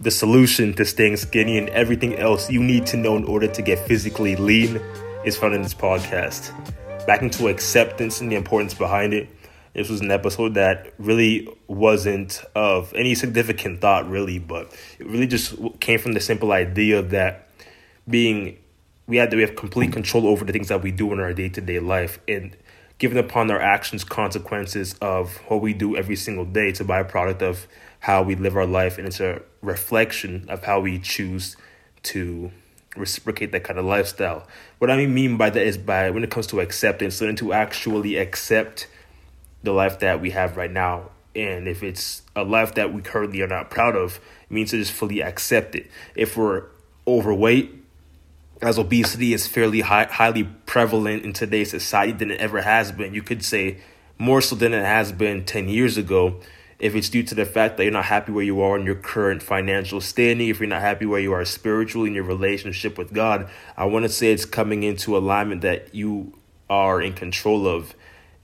the solution to staying skinny and everything else you need to know in order to get physically lean is found in this podcast. Back into acceptance and the importance behind it. This was an episode that really wasn't of any significant thought, really, but it really just came from the simple idea that being we have to we have complete control over the things that we do in our day to day life, and given upon our actions, consequences of what we do every single day, it's a byproduct of how we live our life, and it's a reflection of how we choose to reciprocate that kind of lifestyle. What I mean by that is by when it comes to acceptance, learning to actually accept the life that we have right now. And if it's a life that we currently are not proud of, it means to just fully accept it. If we're overweight, as obesity is fairly high, highly prevalent in today's society than it ever has been, you could say more so than it has been 10 years ago. If it's due to the fact that you're not happy where you are in your current financial standing, if you're not happy where you are spiritually in your relationship with God, I want to say it's coming into alignment that you are in control of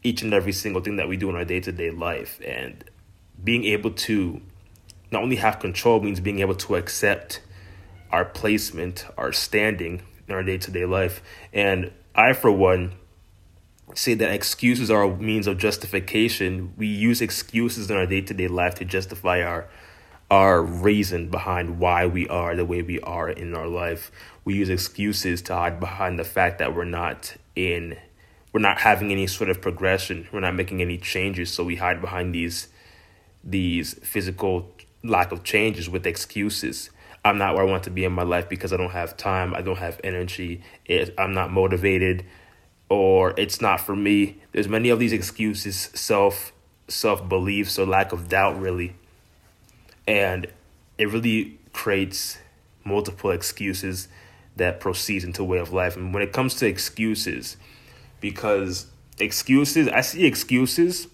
each and every single thing that we do in our day to day life. And being able to not only have control means being able to accept our placement, our standing in our day to day life. And I, for one, say that excuses are a means of justification. We use excuses in our day to day life to justify our our reason behind why we are the way we are in our life. We use excuses to hide behind the fact that we're not in we're not having any sort of progression. We're not making any changes, so we hide behind these these physical lack of changes with excuses. I'm not where I want to be in my life because I don't have time, I don't have energy, it, I'm not motivated, or it's not for me. There's many of these excuses, self self beliefs or lack of doubt, really, and it really creates multiple excuses that proceeds into way of life. And when it comes to excuses, because excuses, I see excuses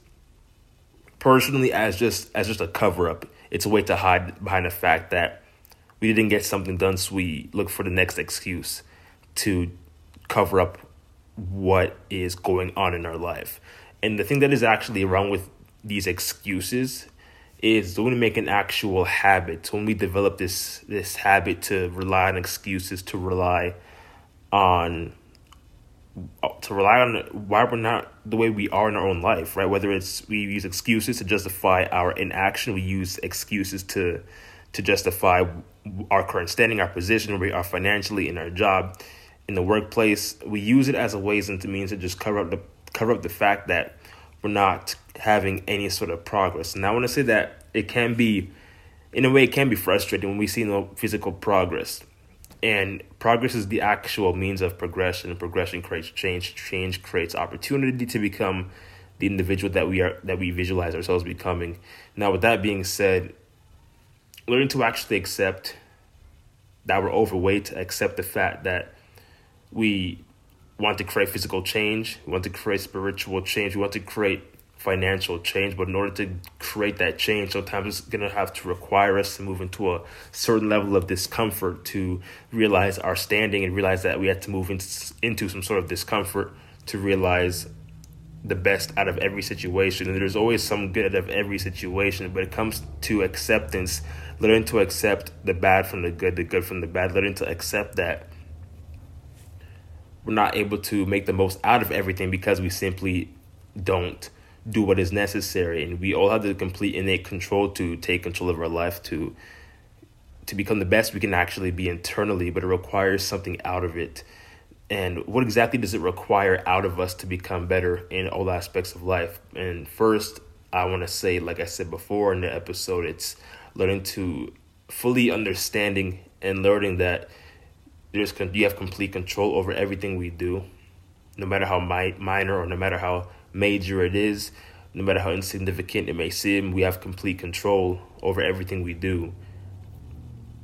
personally as just as just a cover up. It's a way to hide behind the fact that we didn't get something done, so we look for the next excuse to cover up what is going on in our life. And the thing that is actually wrong with these excuses is when we make an actual habit, when we develop this this habit to rely on excuses, to rely on to rely on why we're not the way we are in our own life, right? Whether it's we use excuses to justify our inaction, we use excuses to to justify our current standing, our position, where we are financially in our job, in the workplace. We use it as a ways and to means to just cover up the cover up the fact that we're not having any sort of progress. And I want to say that it can be, in a way, it can be frustrating when we see no physical progress and progress is the actual means of progression progression creates change change creates opportunity to become the individual that we are that we visualize ourselves becoming now with that being said learning to actually accept that we're overweight accept the fact that we want to create physical change we want to create spiritual change we want to create financial change. But in order to create that change, sometimes it's going to have to require us to move into a certain level of discomfort to realize our standing and realize that we had to move into, into some sort of discomfort to realize the best out of every situation. And there's always some good out of every situation. But it comes to acceptance, learning to accept the bad from the good, the good from the bad, learning to accept that we're not able to make the most out of everything because we simply don't do what is necessary and we all have the complete innate control to take control of our life to to become the best we can actually be internally but it requires something out of it and what exactly does it require out of us to become better in all aspects of life and first i want to say like i said before in the episode it's learning to fully understanding and learning that there's you have complete control over everything we do no matter how mi- minor or no matter how major it is, no matter how insignificant it may seem, we have complete control over everything we do.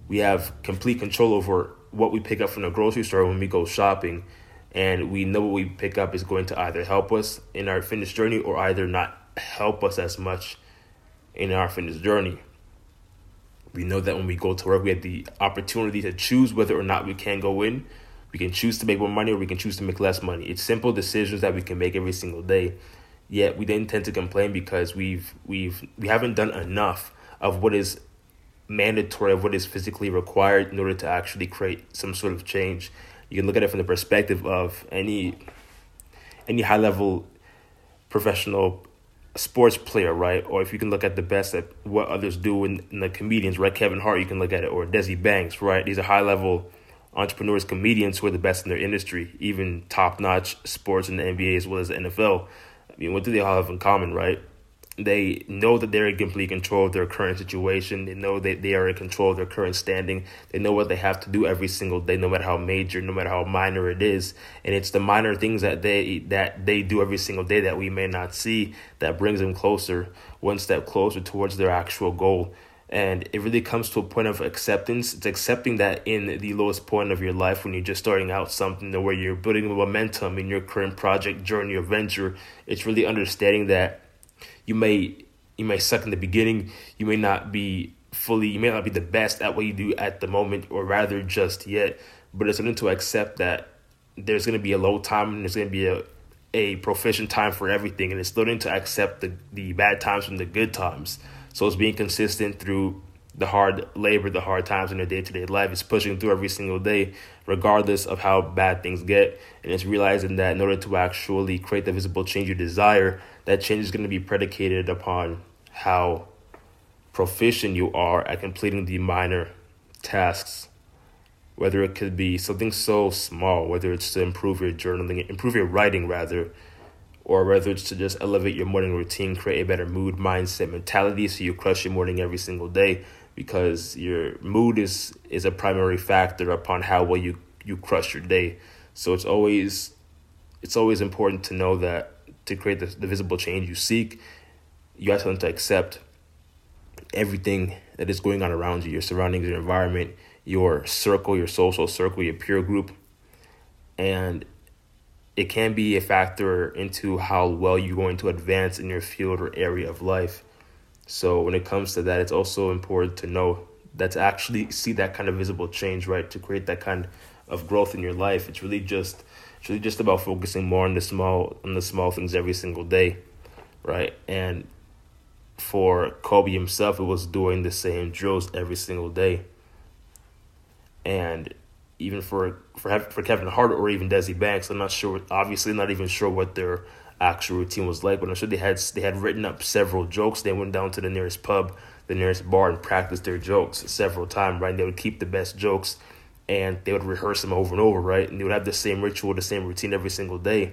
We have complete control over what we pick up from the grocery store when we go shopping, and we know what we pick up is going to either help us in our fitness journey or either not help us as much in our fitness journey. We know that when we go to work, we have the opportunity to choose whether or not we can go in we can choose to make more money or we can choose to make less money. It's simple decisions that we can make every single day. Yet we then tend to complain because we've we've we haven't done enough of what is mandatory of what is physically required in order to actually create some sort of change. You can look at it from the perspective of any any high level professional sports player, right? Or if you can look at the best at what others do in, in the comedians, right? Kevin Hart, you can look at it, or Desi Banks, right? These are high level entrepreneurs, comedians who are the best in their industry, even top notch sports in the NBA as well as the NFL. I mean, what do they all have in common, right? They know that they're in complete control of their current situation. They know that they are in control of their current standing. They know what they have to do every single day, no matter how major, no matter how minor it is. And it's the minor things that they that they do every single day that we may not see that brings them closer, one step closer towards their actual goal. And it really comes to a point of acceptance. It's accepting that in the lowest point of your life when you're just starting out something where you're building momentum in your current project, journey, or venture. It's really understanding that you may you may suck in the beginning. You may not be fully. You may not be the best at what you do at the moment, or rather just yet. But it's something to accept that there's going to be a low time and there's going to be a a proficient time for everything, and it's learning to accept the the bad times from the good times so it's being consistent through the hard labor, the hard times in their day to day life. It's pushing through every single day, regardless of how bad things get. And it's realizing that in order to actually create the visible change you desire, that change is going to be predicated upon how proficient you are at completing the minor tasks. Whether it could be something so small, whether it's to improve your journaling, improve your writing rather, or whether it's to just elevate your morning routine, create a better mood, mindset, mentality so you crush your morning every single day because your mood is is a primary factor upon how well you you crush your day. So it's always it's always important to know that to create the, the visible change you seek, you have to learn to accept everything that is going on around you, your surroundings, your environment, your circle, your social circle, your peer group. And it can be a factor into how well you're going to advance in your field or area of life. So when it comes to that, it's also important to know that to actually see that kind of visible change, right? To create that kind of growth in your life, it's really just it's really just about focusing more on the small on the small things every single day, right? And for Kobe himself, it was doing the same drills every single day. And even for for for Kevin Hart or even Desi Banks. I'm not sure. Obviously, not even sure what their actual routine was like, but I'm sure they had they had written up several jokes. They went down to the nearest pub, the nearest bar, and practiced their jokes several times. Right, and they would keep the best jokes, and they would rehearse them over and over. Right, and they would have the same ritual, the same routine every single day,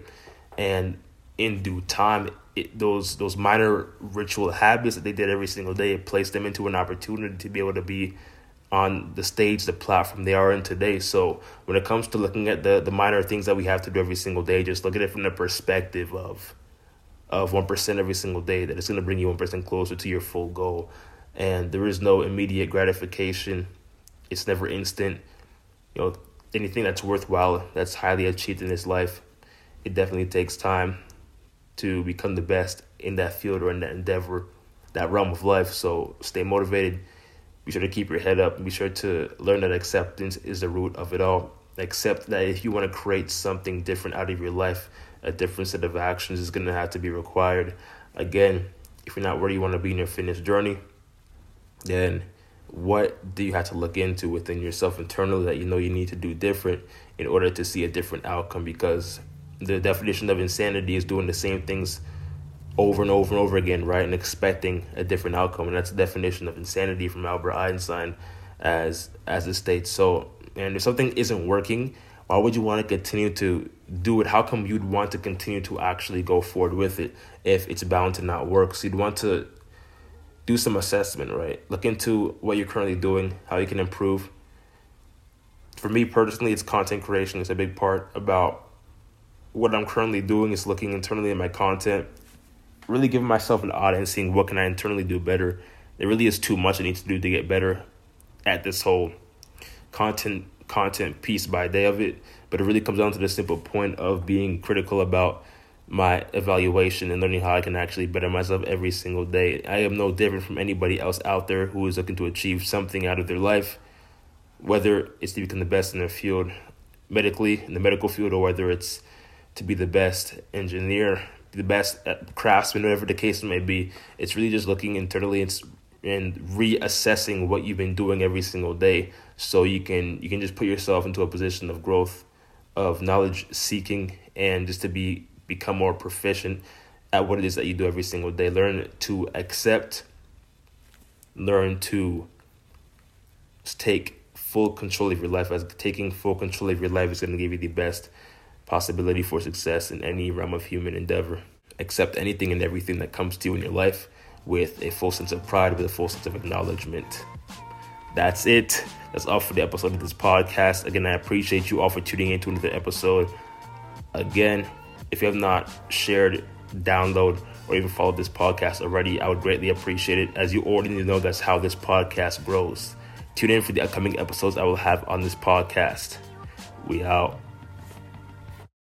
and in due time. It, those those minor ritual habits that they did every single day, it placed them into an opportunity to be able to be on the stage, the platform they are in today. So when it comes to looking at the the minor things that we have to do every single day, just look at it from the perspective of of one percent every single day. That it's going to bring you one percent closer to your full goal, and there is no immediate gratification. It's never instant. You know, anything that's worthwhile, that's highly achieved in this life, it definitely takes time to become the best in that field or in that endeavor, that realm of life. So stay motivated be sure to keep your head up. Be sure to learn that acceptance is the root of it all. Accept that if you want to create something different out of your life, a different set of actions is going to have to be required. Again, if you're not where you want to be in your fitness journey, then what do you have to look into within yourself internally that you know you need to do different in order to see a different outcome? Because the definition of insanity is doing the same things over and over and over again, right, and expecting a different outcome, and that's the definition of insanity from Albert Einstein, as as it states. So, and if something isn't working, why would you want to continue to do it? How come you'd want to continue to actually go forward with it if it's bound to not work? So you'd want to do some assessment, right? Look into what you're currently doing, how you can improve. For me personally, it's content creation. It's a big part about what I'm currently doing is looking internally at my content really giving myself an audit and seeing what can I internally do better. There really is too much I need to do to get better at this whole content content piece by day of it. But it really comes down to the simple point of being critical about my evaluation and learning how I can actually better myself every single day. I am no different from anybody else out there who is looking to achieve something out of their life, whether it's to become the best in their field medically, in the medical field, or whether it's to be the best engineer, the best uh, craftsman, whatever the case may be. It's really just looking internally. It's and reassessing what you've been doing every single day so you can you can just put yourself into a position of growth of knowledge seeking and just to be become more proficient at what it is that you do every single day learn to accept learn to take full control of your life as taking full control of your life is going to give you the best possibility for success in any realm of human endeavor accept anything and everything that comes to you in your life with a full sense of pride, with a full sense of acknowledgement. That's it. That's all for the episode of this podcast. Again, I appreciate you all for tuning into another episode. Again, if you have not shared, download, or even followed this podcast already, I would greatly appreciate it. As you already know, that's how this podcast grows. Tune in for the upcoming episodes I will have on this podcast. We out.